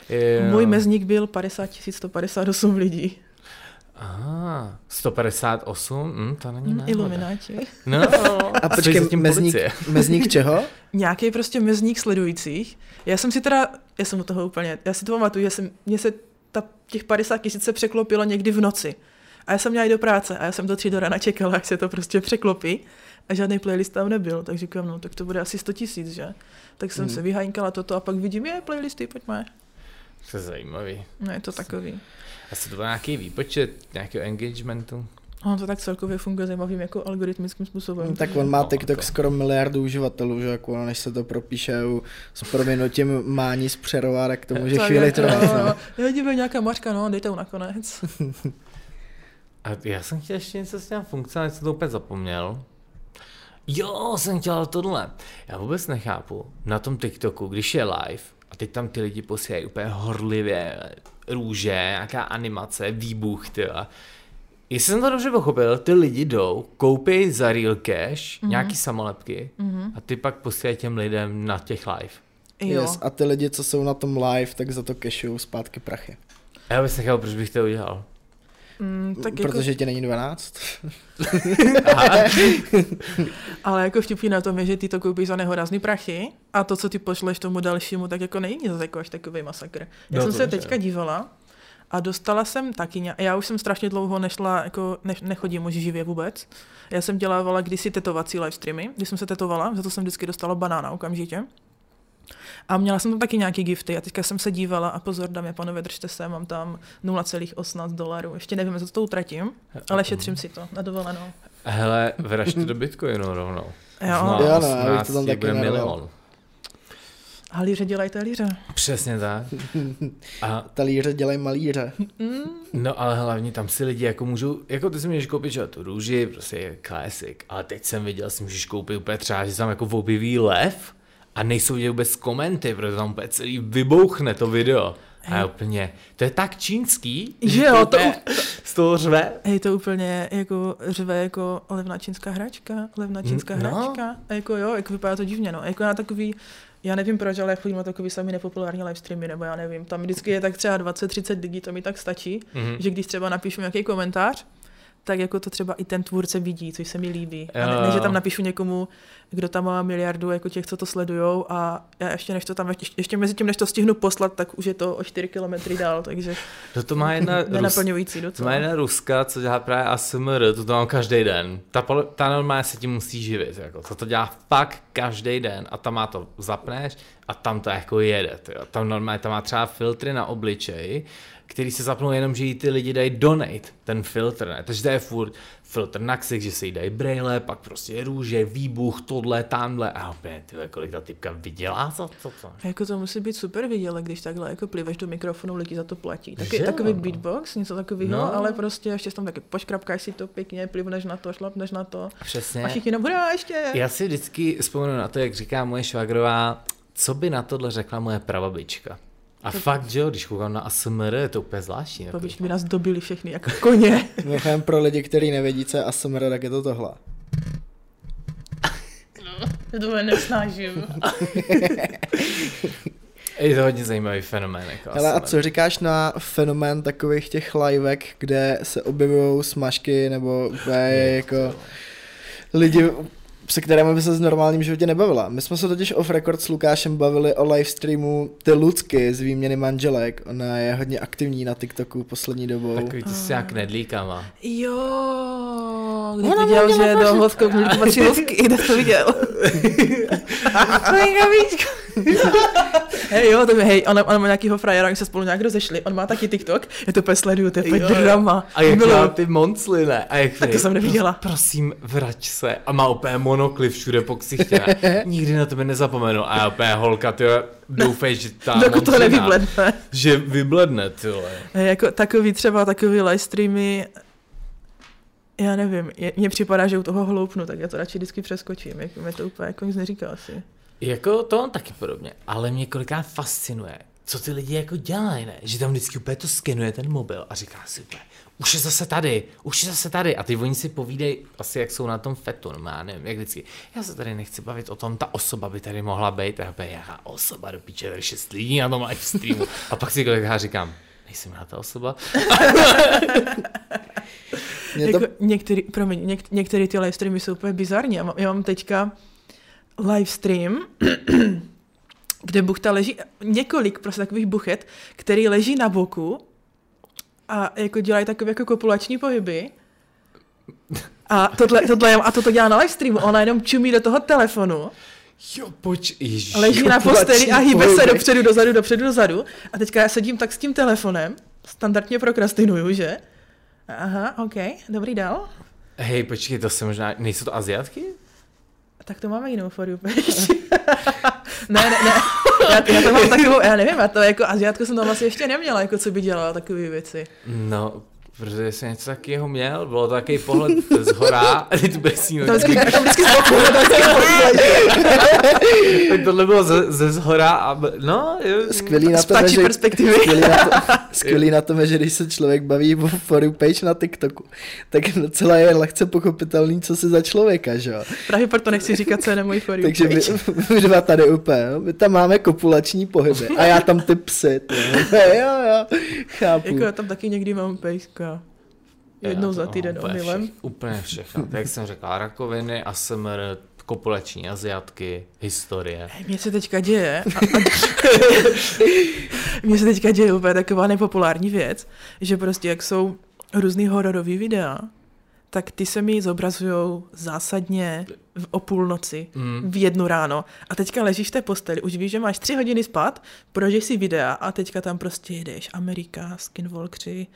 Jo. Můj mezník byl 50 158 lidí. Aha, 158, hm, to není Hm, náhoda. Ilumináti. No, A počkej, mezník, mezník čeho? Nějaký prostě mezník sledujících. Já jsem si teda, já jsem u toho úplně, já si to pamatuju, že jsem, mně se ta, těch 50 tisíc se překlopilo někdy v noci. A já jsem měla jít do práce a já jsem do tří do rána čekala, až se to prostě překlopí. A žádný playlist tam nebyl, tak říkám, no tak to bude asi 100 tisíc, že? Tak jsem Hmm. se vyhajnkala toto a pak vidím, je playlisty, pojďme. To je zajímavý. No je to takový. Asi to byl nějaký výpočet nějakého engagementu. Ono to tak celkově funguje zajímavým jako algoritmickým způsobem. No, tak on má No, TikTok to- skoro miliardu uživatelů, že jako než se to propíše u- s proměnutím mání z Přerova, tak to může Tak chvíli jako, trvat. No. Jo, dívej, nějaká mařka, no, dejte ho nakonec. A já jsem chtěl ještě něco s těm funkcemi, jsem to úplně zapomněl. Jo, jsem chtěl tohle. Já vůbec nechápu. Na tom TikToku, když je live, a teď tam ty lidi posílají úplně horlivě růže, nějaká animace, výbuch, tyhle. Jestli jsem to dobře pochopil, ty lidi jdou, koupí za real cash mm-hmm. nějaký samolepky Mhm. a ty pak posílají těm lidem na těch live. Jo. Yes, a ty lidi, co jsou na tom live, tak za to cashují zpátky prachy. A já bych nechápal, proč bych to udělal. Mm, tak jako, Protože ti není 12. ale jako vtipný na tom je, že ty to koupíš za nehorázný prachy a to, co ty pošleš tomu dalšímu, tak jako není zase jako až takový masakr. Já No jsem se teďka dívala a dostala jsem taky nějak, já už jsem strašně dlouho nešla, jako ne, nechodím už živě vůbec. Já jsem dělávala kdysi tetovací livestreamy, když jsem se tetovala, za to jsem vždycky dostala banána okamžitě. A měla jsem tam taky nějaký gifty a teďka jsem se dívala a pozor, dámy a pánové, držte se, mám tam 0,18 dolarů. Ještě nevím, co to utratím, ale šetřím si to na dovolenou. Hele, vražte do Bitcoinu rovnou. Jo, No, Jo, no, já to 18 tam taky milion. halíře dělajte halíře. Přesně tak. A Talíře dělají malíře. No ale hlavně tam si lidi jako můžou, jako ty si můžeš koupit že, tu růži, prostě je classic, ale teď jsem viděl, si můžeš koupit úplně třeba, že tam jako objeví lev a nejsou vidět vůbec komenty, protože tam úplně celý vybouchne to video. A já úplně, to je tak čínský, Že jo, to- úplně z toho řve. Hej, to úplně jako řve jako levná čínská hračka, levná čínská No. hračka. A jako jo, jako vypadá to divně, no. A jako na takový, já nevím proč, ale já chodím na takový sami nepopulární livestreamy, nebo já nevím, tam vždycky je tak třeba 20-30 lidí, to mi tak stačí, Mhm. že když třeba napíšu nějaký komentář, tak jako to třeba i ten tvůrce vidí, což se mi líbí. A Jo, ne, ne, že tam napíšu někomu, kdo tam má miliardu jako těch, co to sledujou a já ještě než to tam, ještě, ještě mezi tím, než to stihnu poslat, tak už je to o 4 kilometry dál, takže To, to má jedna, nenaplňující to docela. má jedna Ruska, co dělá právě ASMR, to to mám každý den. Ta, ta normálně se tím musí živit, jako. to to dělá fakt každý den a tam má to zapneš a tam to jako jede, tyjo. tam normálně tam má třeba filtry na obličej, který se zapnou jenom, že jí ty lidi dají donate, ten filtr, ne? Takže to je furt filtr na ksich, že se jí dají brejle, pak prostě růže, výbuch, tohle, tamhle a opět, tyjo, kolik ta typka vydělá za to, co? Jako to musí být super viděle, když takhle jako pliveš do mikrofonu, lidi za to platí. Taky, Že takový no. beatbox, něco takového, No. no. ale prostě ještě tam taky poškrapkáš si to pěkně, plivneš na to, šlapneš na to. Přesně. A všichni jenom, hurá, ještě. Já si vždycky vzpomenu na to, jak říká moje švagrová, co by na tohle řekla moje prababička. A fakt, že jo, když koukám na ASMR, je to úplně zvláštní. Jako. Babičky by nás dobili všechny jako koně. Mimochodem pro lidi, kteří nevědí, co je ASMR, tak je to tohle. to nesnažím. Je to hodně zajímavý fenomén. Jako Hele, a co říkáš na fenomén takových těch livek, kde se objevují smažky nebo úplně jako lidi, se kterými by se v normálním životě nebavila. My jsme se totiž off record s Lukášem bavili o livestreamu ty Lucky z výměny manželek. Ona je hodně aktivní na TikToku poslední dobou. Takový ty s nějak nedlíkama. Jo, když viděl, že do měli patří kde jsi to viděl? hej, jo, to je, hej, ona, ona má nějakýho frajera, oni se spolu nějak rozešli, on má taky TikTok, já to úplně sleduju, to je Jo, drama. A jak Miluju. má ty moncly, ne? A jak Tak to jsem neviděla. Prosím, vrať se. A má úplně monokly všude po ksichtě. Nikdy na tebe nezapomenu. A úplně holka, ty doufej, že ta Dokud to mončina- nevybledne. Že vybledne, ty Jako takový třeba takový live streamy, já nevím, je, mně připadá, že u toho hloupnu, tak já to radši vždycky přeskočím, jako, mě to úplně jako nic neříká asi. Jako to on taky podobně, ale mě kolikrát fascinuje, co ty lidi jako dělají, ne? Že tam vždycky úplně to skenuje ten mobil a říká si úplně, už je zase tady, už je zase tady. A ty oni si povídají asi, jak jsou na tom fetu, no já nevím, jak vždycky. Já se tady nechci bavit o tom, ta osoba by tady mohla být. A já osoba do píče, šest lidí na tom live streamu. A pak si kolega říkám, nejsem já ta osoba. Mě to, Jako některý, promiň, něk, některé ty live streamy jsou úplně bizarní. Já mám, já mám teďka live stream, kde buchta leží, několik prostě takových buchet, který leží na boku a jako dělají takové jako kopulační pohyby. A tohle, tohle, a toto dělá na live streamu, ona jenom čumí do toho telefonu, Jo, poč, ježiš. leží na kopulační posteli a hýbe se dopředu, dozadu, dopředu, dozadu. A teďka já sedím tak s tím telefonem, standardně prokrastinuju, že? Aha, OK, dobrý dál. Hej, počkej, to se možná, nejsou to Aziatky? Tak to máme jinou for you page. ne, ne, ne. Já, já, to mám takovou, já nevím, já to jako Aziatku jsem tam asi ještě neměla, jako co by dělala takové věci. No, protože jsem něco takového měl, bylo to takový pohled z hora, teď to bude snímat. To vždycky, z boku. Tak tohle bylo ze, ze zhora a b- no, jo, skvělý na Z tom, že, perspektivy. skvělý, na to, skvělý na tom je, že když se člověk baví o for you page na TikToku, tak docela je lehce pochopitelný, co se za člověka, že jo. Právě proto nechci říkat, co je na můj for you Takže my, page. my dva tady úplně, no, my tam máme kopulační pohyby a já tam ty psy, ty, jo, jo, jo, chápu. Jako já tam taky někdy mám pejska. Jednou za to týden úplně omylem. Všech, úplně všechno. Tak jak jsem říkal, rakoviny, ASMR, kopulační aziatky, historie. Hej, Mně se teďka děje, a, a, mně se teďka děje úplně taková nepopulární věc, že prostě jak jsou různý hororové videa, tak ty se mi zobrazují zásadně v, o půlnoci, Mm. v jednu ráno. A teďka ležíš v té posteli, už víš, že máš tři hodiny spát, prožiješ si videa a teďka tam prostě jedeš Amerika, Skinwalkři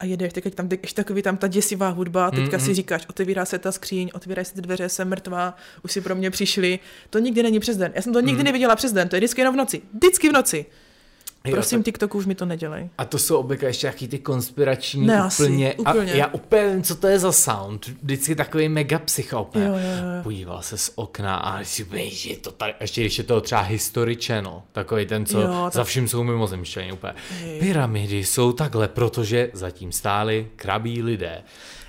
a jedeš, teď tam ještě takový tam ta děsivá hudba, teďka Mm, si mm. říkáš, otevírá se ta skříň, otevírají se ty dveře, jsem mrtvá, už si pro mě přišli. To nikdy není přes den. Já jsem to nikdy Mm. neviděla přes den, to je vždycky jenom v noci. Vždycky v noci. Jo, Prosím, tak- TikToku už mi to nedělej. A to jsou obvykle ještě jaký ty konspirační Ne, asi, úplně, úplně. A já úplně vím, co to je za sound. Vždycky takový mega psycho úplně. Jo, jo, jo. Podíval se z okna a si úplně, že je to tady, ještě když je to třeba History Channel, takový ten, co Jo, tak- za vším jsou mimozemštění úplně. Hej. Pyramidy jsou takhle, protože zatím stáli krabí lidé.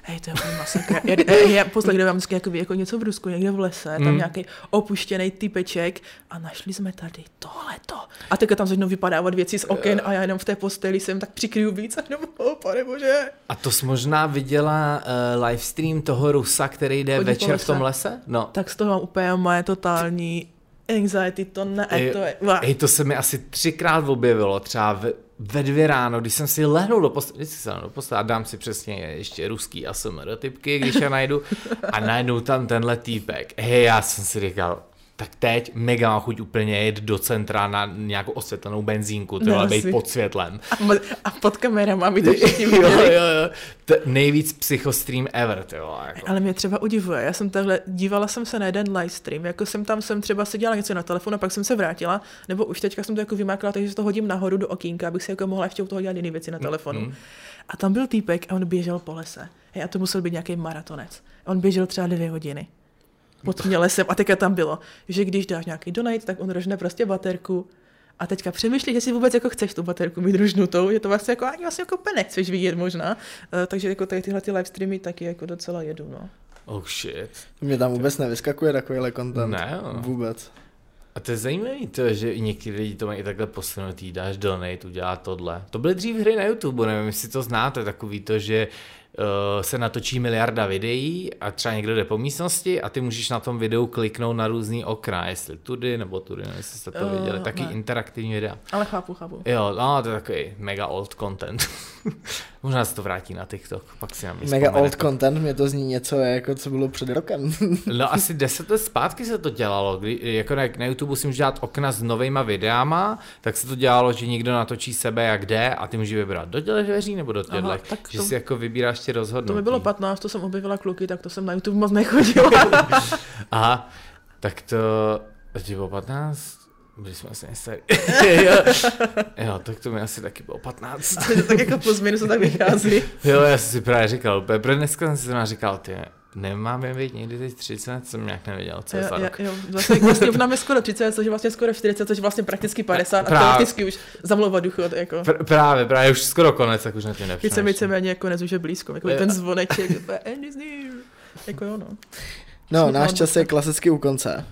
Hej, to je úplně masakr. Já, já, já poslední době mám vždycky jako, jako něco v Rusku, někde v lese, tam Mm. nějaký opuštěný typeček a našli jsme tady tohleto. A teďka tam začnou vypadávat věci z oken a já jenom v té posteli jsem tak přikryju víc a jenom, oh, pane bože. A to jsi možná viděla uh, livestream toho Rusa, který jde Chodí večer v tom lese. No. Tak z toho mám úplně moje totální anxiety, to ne, to je, Vá. Ej, to se mi asi třikrát objevilo, třeba ve, ve dvě ráno, když jsem si lehnul do postele, vždycky se do postele a dám si přesně ještě ruský ASMR typky, když je najdu, a najednou tam tenhle týpek. Hej, já jsem si říkal, tak teď mega má chuť úplně jet do centra na nějakou osvětlenou benzínku, tyhle No, být pod světlem. A, a pod kamerama by to všichni jo, viděli. jo, jo. To je nejvíc psychostream ever, ty vole, jako. Ale mě třeba udivuje, já jsem takhle, dívala jsem se na jeden live stream, jako jsem tam, jsem třeba se dělala něco na telefonu, a pak jsem se vrátila, nebo už teďka jsem to jako vymákla, takže to hodím nahoru do okýnka, abych si jako mohla ještě u toho dělat jiné věci na telefonu. mm. A tam byl týpek a on běžel po lese. Hej, a to musel být nějaký maratonec. On běžel třeba dvě hodiny. Pod tím lesem. A teďka tam bylo, že když dáš nějaký donate, tak on rožne prostě baterku. A teďka přemýšlí, jestli vůbec jako chceš tu baterku mít rožnutou, že to vlastně jako ani vlastně jako nechceš vidět možná. Uh, takže jako tady tyhle ty live streamy taky jako docela jedu, no. Oh shit. Mě tam vůbec nevyskakuje takovýhle content. Ne, jo. Vůbec. A to je zajímavé, to, že i někteří lidi to mají i takhle posunutý, dáš donate, udělá tohle. To byly dřív hry na YouTube, nevím, jestli to znáte, takový to, že uh, se natočí miliarda videí a třeba někdo jde po místnosti a ty můžeš na tom videu kliknout na různý okna, jestli tudy nebo tudy, nevím, jestli jste to Eh, viděli, taky ne. interaktivní videa. Ale chápu, chápu. Jo, no, to je takový mega old content. Možná se to vrátí na TikTok, pak si na mě Mega old content, mě to zní něco, jako co bylo před rokem. No asi deset let zpátky se to dělalo, kdy, jako na, na YouTube si můžeš dělat okna s novejma videama, tak se to dělalo, že někdo natočí sebe jak jde a ty můžeš vybrat do dveří nebo do tak že to- si jako vybíráš ty rozhodnutí. To mi bylo 15, to jsem objevila kluky, tak to jsem na YouTube moc nechodila. Aha, tak to, to ti bylo 15? Byli jsme asi nejstarý. jo, jo, tak to mi asi taky bylo 15. tak jako plus minus to tak vychází. Jo, já jsem si právě říkal, protože dneska jsem si zrovna říkal, ty, Nemáme být někdy teď 30, jsem nějak nevěděl, co je za jo, rok. jo, vlastně, vlastně nám je skoro 30, což je vlastně skoro 40, což je vlastně prakticky 50 a Právě. teoreticky už zamlouvat důchod, jako. Pr- právě, právě už skoro konec, tak už na tím Teď se nepřemýšlím. víceméně konec už je blízko, jako ten zvoneček, end is near. Jako jo, no. No, náš čas je klasicky u konce.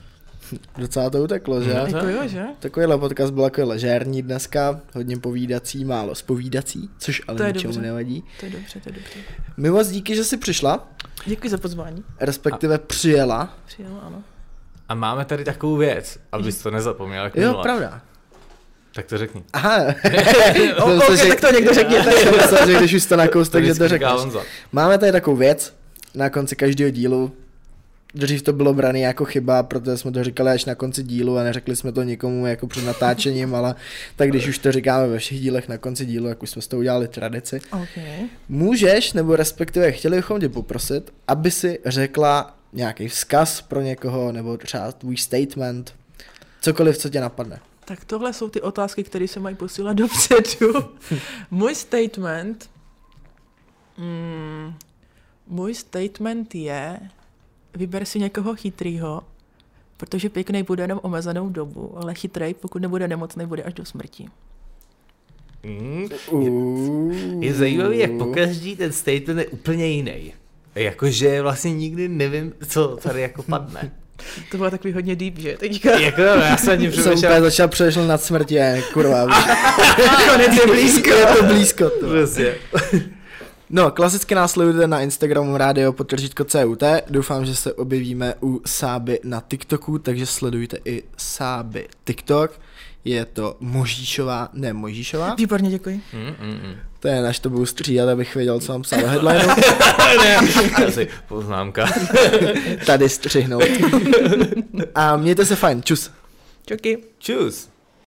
Docela to uteklo, že? No, Jako jo, že? Takovýhle podcast byl jako ležérní dneska, hodně povídací, málo spovídací, což ale To ničemu dobře. nevadí. To je dobře, to je dobře. My moc díky, že jsi přišla, Děkuji za pozvání. respektive přijela. Přijela, ano. A máme tady takovou věc, abys to nezapomněl, jak Jo, pravda. Tak to řekni. Aha, O, Jsem ok, myslel, že- tak to někdo řekněte. jsem myslel, že když už to nakous, takže to řekneš. Máme tady takovou věc na konci každého dílu. Dřív to bylo brané jako chyba, protože jsme to říkali až na konci dílu a neřekli jsme to nikomu jako před natáčením, ale tak když už to říkáme ve všech dílech na konci dílu, jak už jsme s toho udělali tradici. OK. Můžeš, nebo respektive chtěli bychom tě poprosit, aby si řekla nějaký vzkaz pro někoho, nebo třeba tvůj statement, cokoliv, co tě napadne. Tak tohle jsou ty otázky, které se mají posílat dopředu. můj statement... Mm, můj statement je, vyber si někoho chytrýho, protože pěkný bude jenom omezenou dobu, ale chytrej, pokud nebude nemocný, bude až do smrti. Mm. Uh, Je zajímavý, jak pokaždý ten statement je úplně jiný. Jakože vlastně nikdy nevím, co tady jako padne. To bylo takový hodně deep, že? Teďka jako já jsem tím jsem přemýšlel, úplně začal přemýšlet nad smrtí, a kurva, konec je blízko. je to blízko. To. Prostě. No, klasicky následujte na Instagramu rádio potržítko CUT. Doufám, že se objevíme u Sáby na TikToku, takže sledujte i Sáby TikTok. Je to Možíšová, ne Možíšová. Výborně, děkuji. Mm, mm, mm. To je, než to budu stříhat, abych věděl, co mám psát do headlineu. ne, asi poznámka. Tady střihnout. A mějte se fajn, čus. Čoky. Čus.